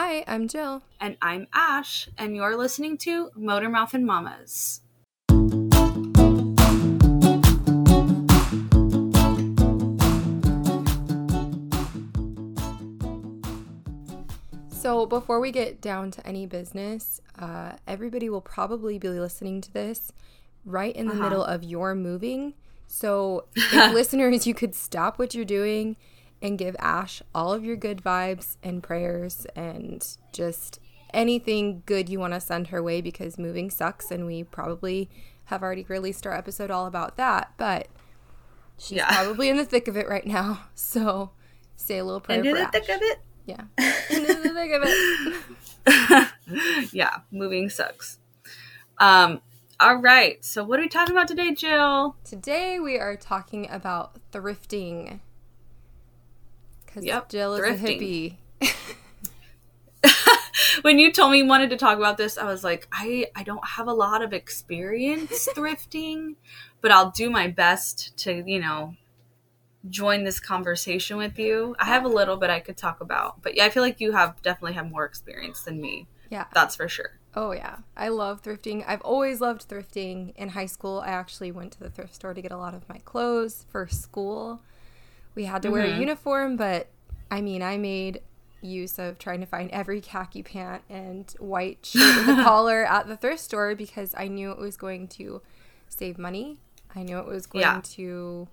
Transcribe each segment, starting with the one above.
Hi, I'm Jill. And I'm Ash, and you're listening to Motor Mouth and Mamas. So, before we get down to any business, uh, everybody will probably be listening to this right in the Uh-huh. middle of your moving. So, if listeners, you could stop what you're doing and give Ash all of your good vibes and prayers and just anything good you want to send her way because moving sucks. And we probably have already released our episode all about that. But she's Yeah. probably in the thick of it right now. So, say a little prayer Into for the Ash. thick of it? Yeah. Into the thick of it. yeah, moving sucks. Um, all right. So what are we talking about today, Jill? Today we are talking about thrifting. Because Yep, Jill is thrifting. a hippie. when you told me you wanted to talk about this, I was like, I, I don't have a lot of experience thrifting, but I'll do my best to, you know, join this conversation with you. I have a little bit I could talk about, but yeah, I feel like you have definitely have more experience than me. Yeah. That's for sure. Oh, yeah. I love thrifting. I've always loved thrifting. In high school, I actually went to the thrift store to get a lot of my clothes for school. We had to wear a Mhm. uniform, but I mean, I made use of trying to find every khaki pant and white shirt with a collar at the thrift store because I knew it was going to save money. I knew it was going Yeah. to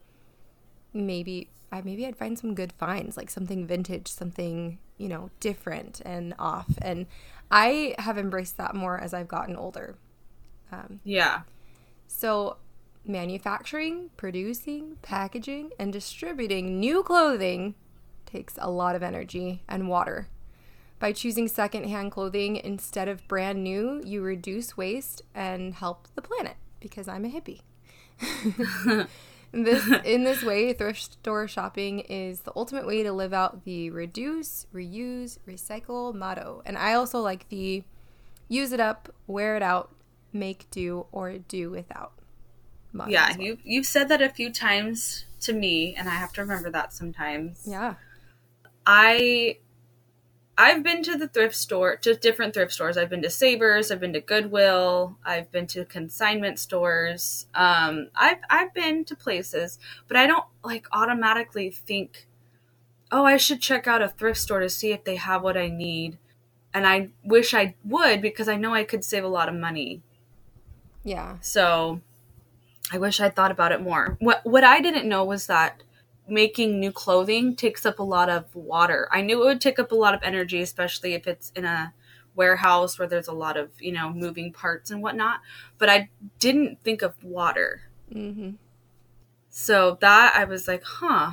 maybe I maybe I'd find some good finds, like something vintage, something, you know, different and off. And I have embraced that more as I've gotten older. Um, Yeah. so, manufacturing, producing, packaging, and distributing new clothing takes a lot of energy and water. By choosing secondhand clothing instead of brand new, you reduce waste and help the planet because I'm a hippie. this in this way, thrift store shopping is the ultimate way to live out the reduce, reuse, recycle motto. And I also like the use it up, wear it out, make do or do without. motto Yeah, well. you you've said that a few times to me and I have to remember that sometimes. Yeah. I I've been to the thrift store, to different thrift stores. I've been to Savers, I've been to Goodwill, I've been to consignment stores. Um, I've I've been to places, but I don't like automatically think, oh, I should check out a thrift store to see if they have what I need. And I wish I would because I know I could save a lot of money. Yeah. So I wish I'd thought about it more. What what I didn't know was that making new clothing takes up a lot of water. I knew it would take up a lot of energy, especially if it's in a warehouse where there's a lot of, you know, moving parts and whatnot. But I didn't think of water. Mm-hmm. So that I was like, huh.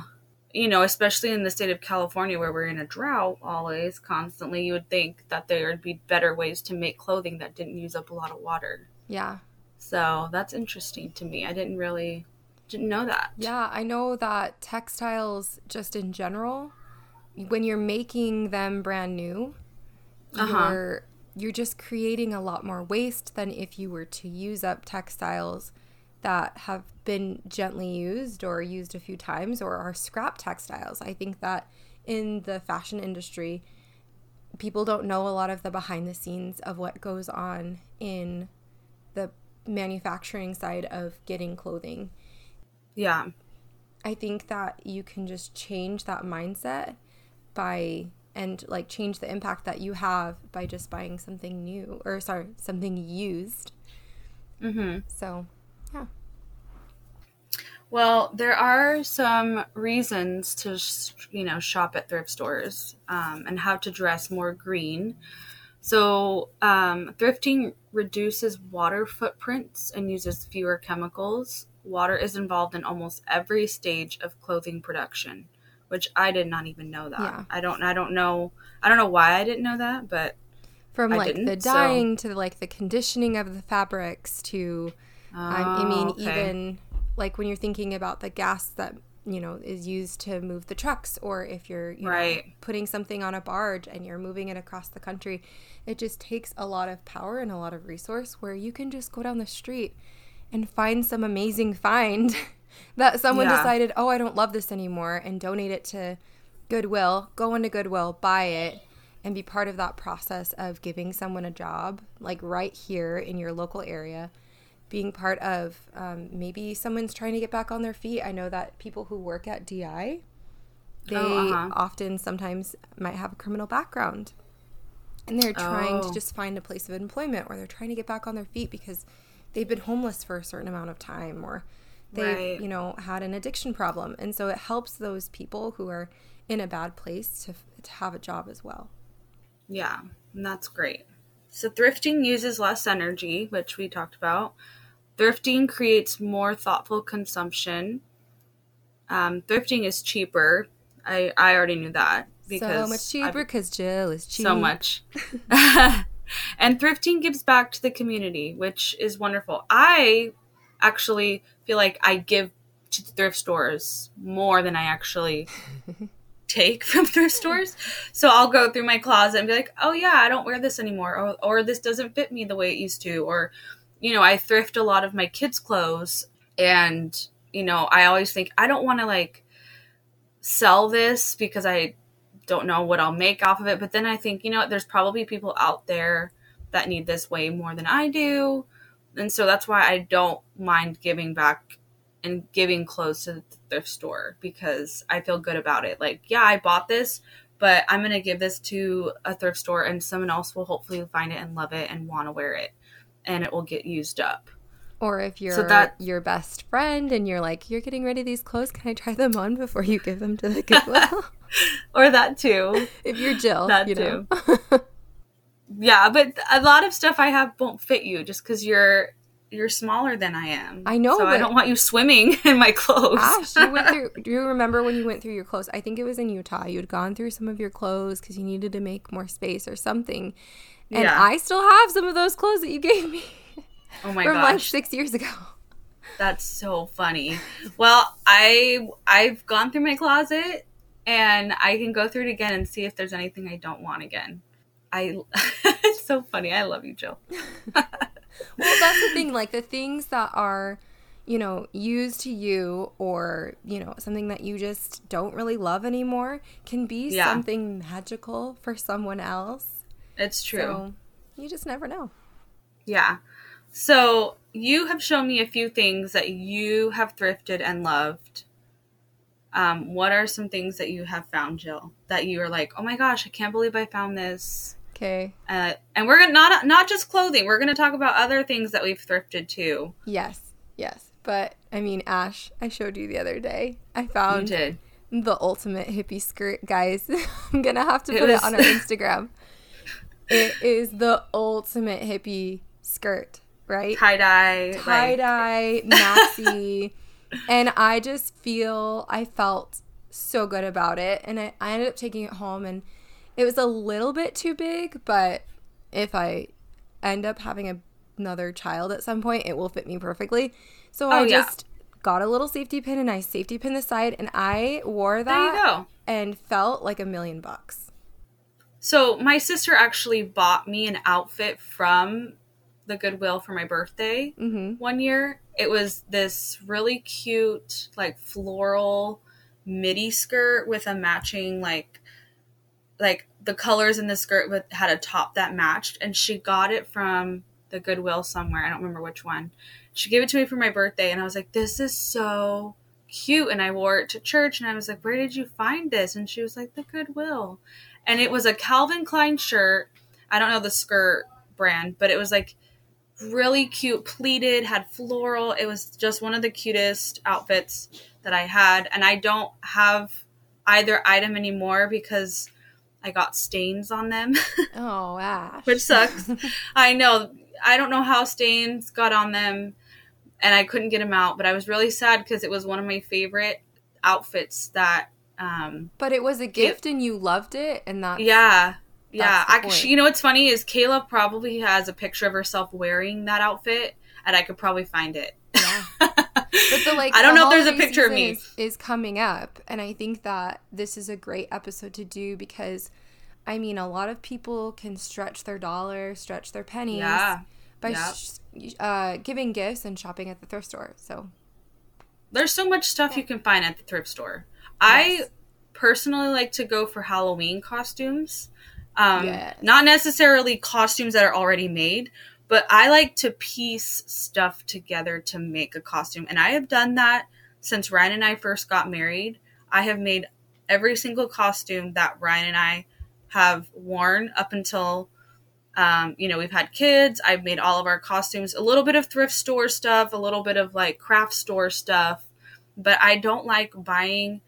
You know, especially in the state of California where we're in a drought always, constantly, you would think that there would be better ways to make clothing that didn't use up a lot of water. Yeah. So that's interesting to me. I didn't really didn't know that. Yeah, I know that textiles, just in general, when you're making them brand new, Uh-huh. you're you're just creating a lot more waste than if you were to use up textiles that have been gently used or used a few times or are scrap textiles. I think that in the fashion industry, people don't know a lot of the behind the scenes of what goes on in the manufacturing side of getting clothing. Yeah. I think that you can just change that mindset by and like change the impact that you have by just buying something new or sorry, something used. Mhm. So, yeah. Well, there are some reasons to you know shop at thrift stores um, and how to dress more green. So, um, thrifting reduces water footprints and uses fewer chemicals. Water is involved in almost every stage of clothing production, which I did not even know that. Yeah. I don't. I don't know. I don't know why I didn't know that, but From I like the didn't, so- dyeing to like the conditioning of the fabrics to I, I oh, mean Oh, okay. even like when you're thinking about the gas that you know is used to move the trucks or if you're you know, Right. putting something on a barge and you're moving it across the country it just takes a lot of power and a lot of resource where you can just go down the street and find some amazing find that someone Yeah. decided oh i don't love this anymore and donate it to goodwill go into goodwill buy it and be part of that process of giving someone a job, like right here in your local area, being part of um, maybe someone's trying to get back on their feet. I know that people who work at DI, they Oh, uh-huh. often sometimes might have a criminal background. And they're trying to Oh. just find a place of employment or they're trying to get back on their feet because they've been homeless for a certain amount of time or they've, Right. you know, had an addiction problem. And so it helps those people who are in a bad place to, to have a job as well. Yeah, and that's great. So thrifting uses less energy, which we talked about. Thrifting creates more thoughtful consumption. Um, thrifting is cheaper. I, I already knew that because so much cheaper because Jill is cheap. so much. and thrifting gives back to the community, which is wonderful. I actually feel like I give to thrift stores more than I actually take from thrift stores. So I'll go through my closet and be like, "Oh yeah, I don't wear this anymore," or or this doesn't fit me the way it used to, or you know, I thrift a lot of my kids' clothes, and you know, I always think I don't want to like sell this because I don't know what I'll make off of it. But then I think, you know what, there's probably people out there that need this way more than I do. And so that's why I don't mind giving back and giving clothes to the thrift store because I feel good about it. Like, yeah, I bought this, but I'm going to give this to a thrift store and someone else will hopefully find it and love it and want to wear it and it will get used up. Or if you're so that- your best friend and you're like, you're getting rid of these clothes, can I try them on before you give them to the Goodwill? Or that too. if you're Jill, That you know. Yeah, but a lot of stuff I have won't fit you just because you're you're smaller than I am. I know, so I don't want you swimming in my clothes. Ah, Ash, you went through. Do you remember when you went through your clothes? I think it was in Utah. You had gone through some of your clothes because you needed to make more space or something. And Yeah. I still have some of those clothes that you gave me oh my from like gosh, six years ago. that's so funny. Well, I I've gone through my closet and I can go through it again and see if there's anything I don't want again. I it's so funny. I love you, Jill. Well, that's the thing. Like the things that are, you know, used to you or, you know, something that you just don't really love anymore can be Yeah. something magical for someone else. It's true. So you just never know. Yeah. So you have shown me a few things that you have thrifted and loved. Um, what are some things that you have found, Jill, that you are like, oh my gosh, I can't believe I found this. Okay. Uh, and we're gonna not not just clothing. We're gonna talk about other things that we've thrifted too. Yes. Yes. But I mean, Ash, I showed you the other day. I You found did. the ultimate hippie skirt, guys. I'm gonna have to It put it was- on our Instagram. it is the ultimate hippie skirt, right? Tie dye. Tie dye, maxi, and I just feel I felt so good about it, and I, I ended up taking it home, and it was a little bit too big, but if I end up having a, another child at some point, it will fit me perfectly. So I Oh, yeah. just got a little safety pin and I safety pin the side, and I wore There you that go. and felt like a million bucks. So my sister actually bought me an outfit from the Goodwill for my birthday Mm-hmm. one year. It was this really cute, like floral midi skirt with a matching like like the colors in the skirt with had a top that matched and she got it from the Goodwill somewhere. I don't remember which one. She gave it to me for my birthday and I was like, This is so cute and I wore it to church and I was like, Where did you find this? And she was like, The Goodwill. And it was a Calvin Klein shirt. I don't know the skirt brand, but it was like really cute pleated, had floral. It was just one of the cutest outfits that I had. And I don't have either item anymore because I got stains on them, Oh, Ash. which sucks. I know. I don't know how stains got on them and I couldn't get them out, but I was really sad because it was one of my favorite outfits that um but it was a gift and you loved it, and that. yeah. Yeah, I, she, you know what's funny is Kayla probably has a picture of herself wearing that outfit, and I could probably find it. Yeah. But the like I don't the know if there's a picture of me. is, is coming up and I think that this is a great episode to do because I mean a lot of people can stretch their dollar, stretch their pennies Yeah, by Yep. sh- uh, giving gifts and shopping at the thrift store. So there's so much stuff you can find at the thrift store. I personally like to go for Halloween costumes Um, Yes. Not necessarily costumes that are already made, but I like to piece stuff together to make a costume. And I have done that since Ryan and I first got married. I have made every single costume that Ryan and I have worn up until um, you know we've had kids i've made all of our costumes a little bit of thrift store stuff a little bit of like craft store stuff but i don't like buying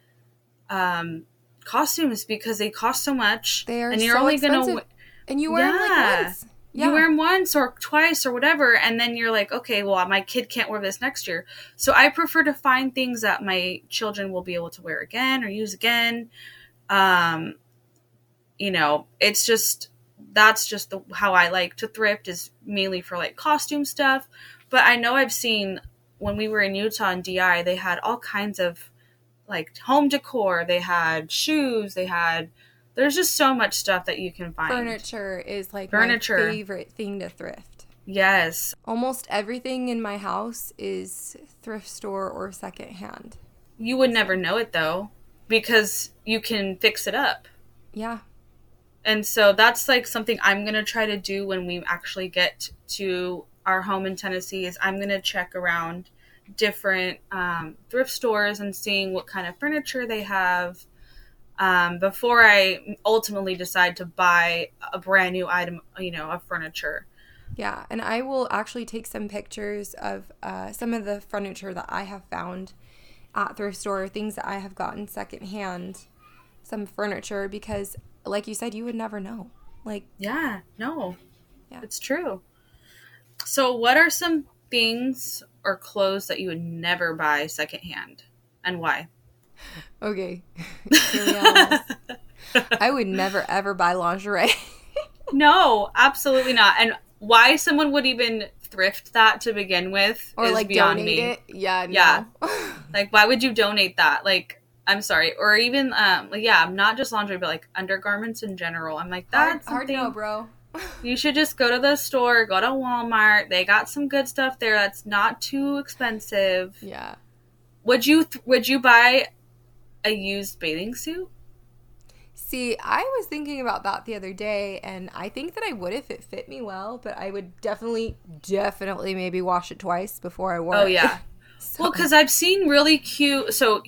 um, costumes because they cost so much They are and you're so only expensive. gonna and you wear them like once. Yeah. you wear them once or twice or whatever and then you're like okay well my kid can't wear this next year so i prefer to find things that my children will be able to wear again or use again um you know it's just that's just the, how i like to thrift is mainly for like costume stuff but i know i've seen when we were in utah and di they had all kinds of like home decor they had shoes they had there's just so much stuff that you can find Furniture is like Furniture. my favorite thing to thrift. yes Almost everything in my house is thrift store or secondhand. You would never know it though, because you can fix it up. Yeah. And so that's like something I'm going to try to do when we actually get to our home in Tennessee is I'm going to check around different um, thrift stores and seeing what kind of furniture they have um, before I ultimately decide to buy a brand new item, you know, of furniture. Yeah, and I will actually take some pictures of uh, some of the furniture that I have found at thrift store, things that I have gotten secondhand, some furniture because, like you said, you would never know. Like, Yeah, no. Yeah. It's true. So, what are some things or clothes that you would never buy secondhand and why? okay, here we are. I would never ever buy lingerie. no, absolutely not. And why someone would even thrift that to begin with or is like beyond donate me. it. Yeah, Yeah. no. Like, why would you donate that? Like, I'm sorry, or even um, like yeah, not just laundry, but like undergarments in general. I'm like that's hard to something know, bro. You should just go to the store, go to Walmart. They got some good stuff there that's not too expensive. yeah. Would you th- would you buy a used bathing suit? See, I was thinking about that the other day, and I think that I would if it fit me well, but I would definitely, definitely maybe wash it twice before I wore Oh it. Oh yeah. So- Well, because I've seen really cute. So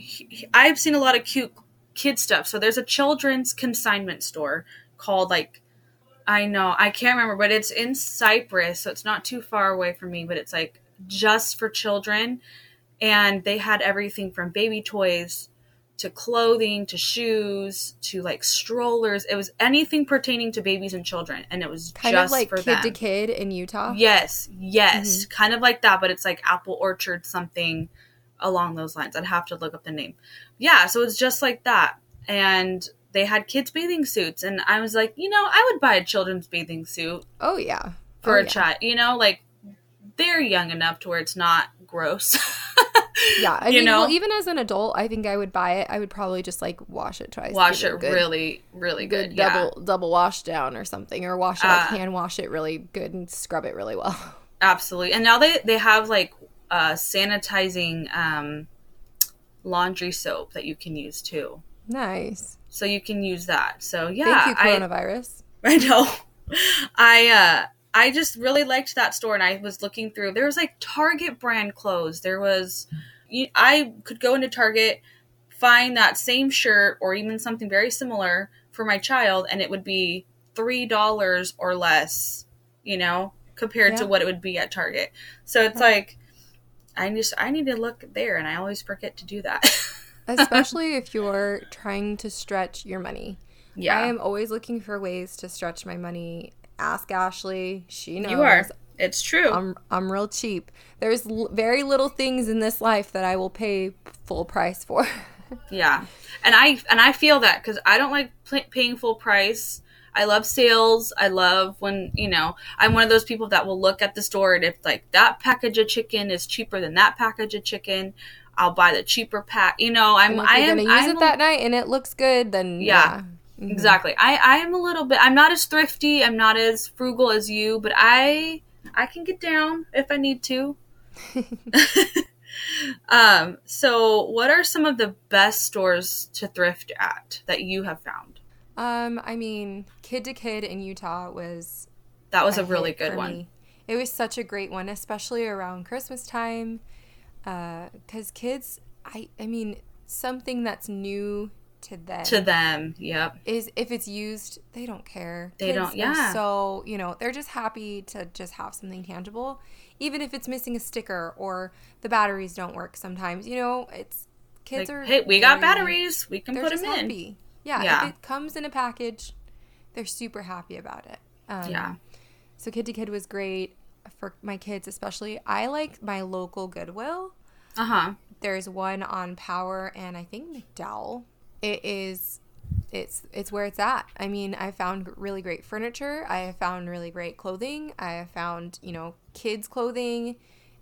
I've seen a lot of cute kid stuff. So there's a children's consignment store called like I know I can't remember, but it's in Cypress, so it's not too far away from me. But it's like just for children, and they had everything from baby toys to clothing to shoes to like strollers. It was anything pertaining to babies and children, and it was kind just of like for kid them. to kid in Utah. Yes, yes, mm-hmm. kind of like that, but it's like Apple Orchard something along those lines. I'd have to look up the name. Yeah, so it's just like that, and they had kids bathing suits, and I was like, you know, I would buy a children's bathing suit Oh yeah. for Oh, a yeah. child. You know, like they're young enough to where it's not gross. Yeah, I You mean, know? well, even as an adult, I think I would buy it. I would probably just like wash it twice. Wash it good, really, really good. good yeah. double double wash down or something, or wash it like Uh, hand wash it really good and scrub it really well. Absolutely. And now they they have like uh sanitizing um laundry soap that you can use too. nice. So you can use that. So yeah, Thank you, I, coronavirus. I know. I uh I just really liked that store and I was looking through. There was like Target brand clothes. There was you- I could go into Target find that same shirt or even something very similar for my child and it would be $3 or less, you know, compared to what it would be at Target. So it's like I just I need to look there and I always forget to do that. Especially if you're trying to stretch your money. yeah. I am always looking for ways to stretch my money. Ask Ashley. She knows. you are. It's true. I'm I'm real cheap. There's l- very little things in this life that I will pay full price for. Yeah, and I and I feel that because I don't like pl- paying full price. I love sales. I love when you know I'm one of those people that will look at the store and if like that package of chicken is cheaper than that package of chicken, I'll buy the cheaper pack. You know, I'm I am gonna use I'm it a- that night and it looks good, then Yeah. yeah. Mhm. exactly. I I am a little bit. I'm not as thrifty. I'm not as frugal as you, but I I can get down if I need to. um. So, what are some of the best stores to thrift at that you have found? Um, I mean, Kid to Kid in Utah was That was a, hit really good one. me. It was such a great one, especially around Christmas time, because kids, I, I mean, something that's new to them To them, yep. is if it's used, they don't care. They don't- yeah. So you know, they're just happy to just have something tangible, even if it's missing a sticker or the batteries don't work. Sometimes, you know, it's kids Like, are. hey, we got batteries. We can put them in. Yeah, Yeah. If it comes in a package, they're super happy about it. Um, Yeah. So Kid to Kid was great for my kids, especially. I like my local Goodwill. Uh huh. There's one on Power and I think McDowell. It is it's it's where it's at. I mean, I found really great furniture. I have found really great clothing. I have found, you know, kids clothing.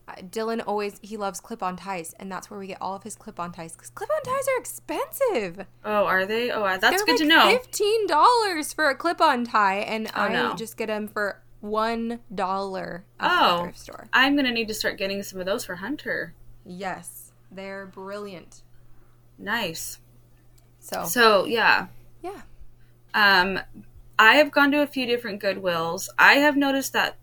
Uh, Dylan always he loves clip-on ties and that's where we get all of his clip-on ties cuz clip-on ties are expensive. Oh, are they? Oh, that's They're good like to know. Fifteen dollars for a clip-on tie, and Oh, I no. just get them for one dollar at Oh. the thrift store. I'm gonna need to start getting some of those for Hunter. Yes, they're brilliant. Nice. So, So yeah, yeah, um, I have gone to a few different Goodwills. I have noticed that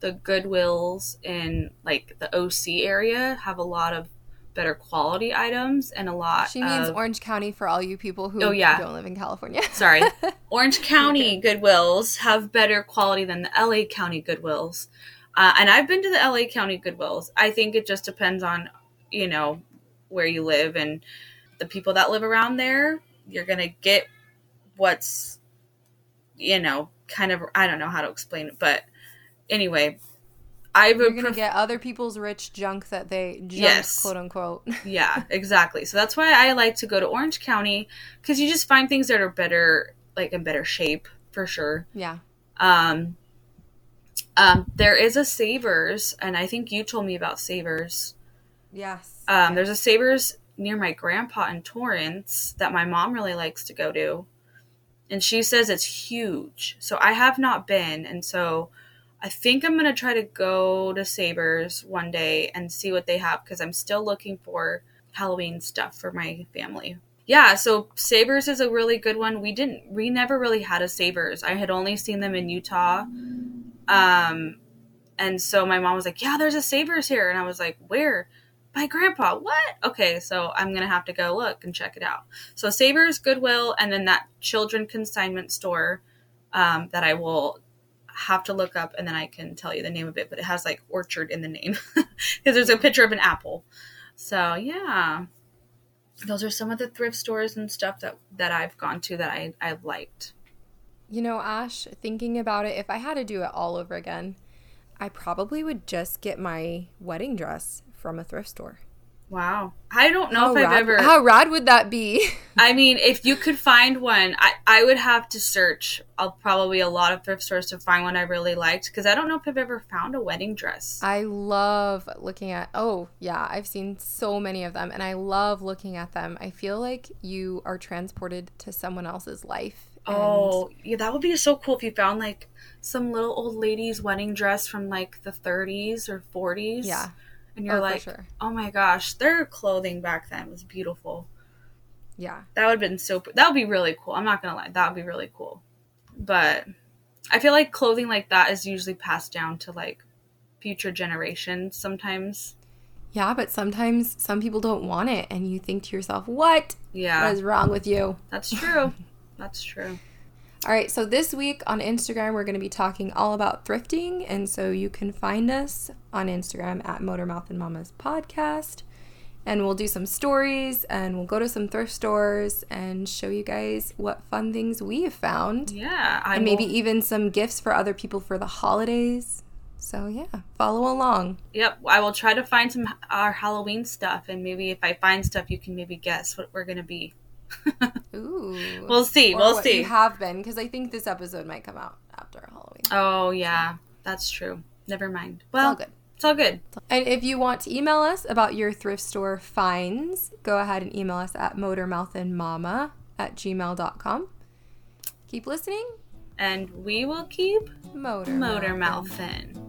the Goodwills in like the OC area have a lot of better quality items and a lot. she means of, Orange County for all you people who Oh, yeah. don't live in California. Sorry, Orange County Goodwills have better quality than the LA County Goodwills. Uh, and I've been to the LA County Goodwills. I think it just depends on, you know, where you live and the people that live around there. You're going to get what's, you know, kind of, I don't know how to explain it. But anyway, I You're gonna get other people's rich junk that they junk, Yes. quote unquote. Yeah, exactly. So that's why I like to go to Orange County because you just find things that are better, like in better shape for sure. yeah, Um, um, there is a Savers, and I think you told me about Savers. Yes. Um, There's a Savers near my grandpa in Torrance that my mom really likes to go to, and she says it's huge. So I have not been, and so I think I'm gonna try to go to Savers one day and see what they have because I'm still looking for Halloween stuff for my family. Yeah, so Savers is a really good one. We didn't, we never really had a Savers. I had only seen them in Utah. Um, and so my mom was like, "Yeah, there's a Savers here," and I was like, "Where?" My grandpa. What? Okay, so I'm gonna have to go look and check it out. So Savers, Goodwill, and then that children consignment store um, that I will have to look up, and then I can tell you the name of it. But it has like orchard in the name because there's a picture of an apple. So yeah, those are some of the thrift stores and stuff that that I've gone to that I I've liked. You know, Ash, thinking about it, if I had to do it all over again, I probably would just get my wedding dress from a thrift store. Wow, I don't know How if I've rad, ever. how rad would that be? I mean, if you could find one, I, I would have to search. I'll probably a lot of thrift stores to find one I really liked because I don't know if I've ever found a wedding dress. I love looking at. Oh, yeah, I've seen so many of them and I love looking at them. I feel like you are transported to someone else's life. Oh, yeah, that would be so cool if you found like some little old lady's wedding dress from like the 30s or 40s. yeah. And you're Oh, like, sure. oh my gosh, their clothing back then was beautiful. Yeah. That would have been so. That would be really cool. I'm not gonna lie, that would be really cool. But I feel like clothing like that is usually passed down to like future generations. Sometimes, Yeah, but sometimes some people don't want it and you think to yourself, what? yeah, What is wrong with you? that's true. that's true. All right, so this week on Instagram, we're going to be talking all about thrifting. And so you can find us on Instagram at Motormouth and Mama's podcast. And we'll do some stories and we'll go to some thrift stores and show you guys what fun things we have found. Yeah, I And maybe will- even some gifts for other people for the holidays. So, yeah, follow along. Yep, I will try to find some our Halloween stuff, and maybe if I find stuff, you can maybe guess what we're gonna be. Ooh. We'll see. Or we'll see. Have been, because I think this episode might come out after Halloween. oh yeah, that's true. Never mind. It's all Well, good. it's all good. And if you want to email us about your thrift store finds, go ahead and email us at motormouthandmama at gmail.com. Keep listening. And we will keep Motor. motor mouthin'.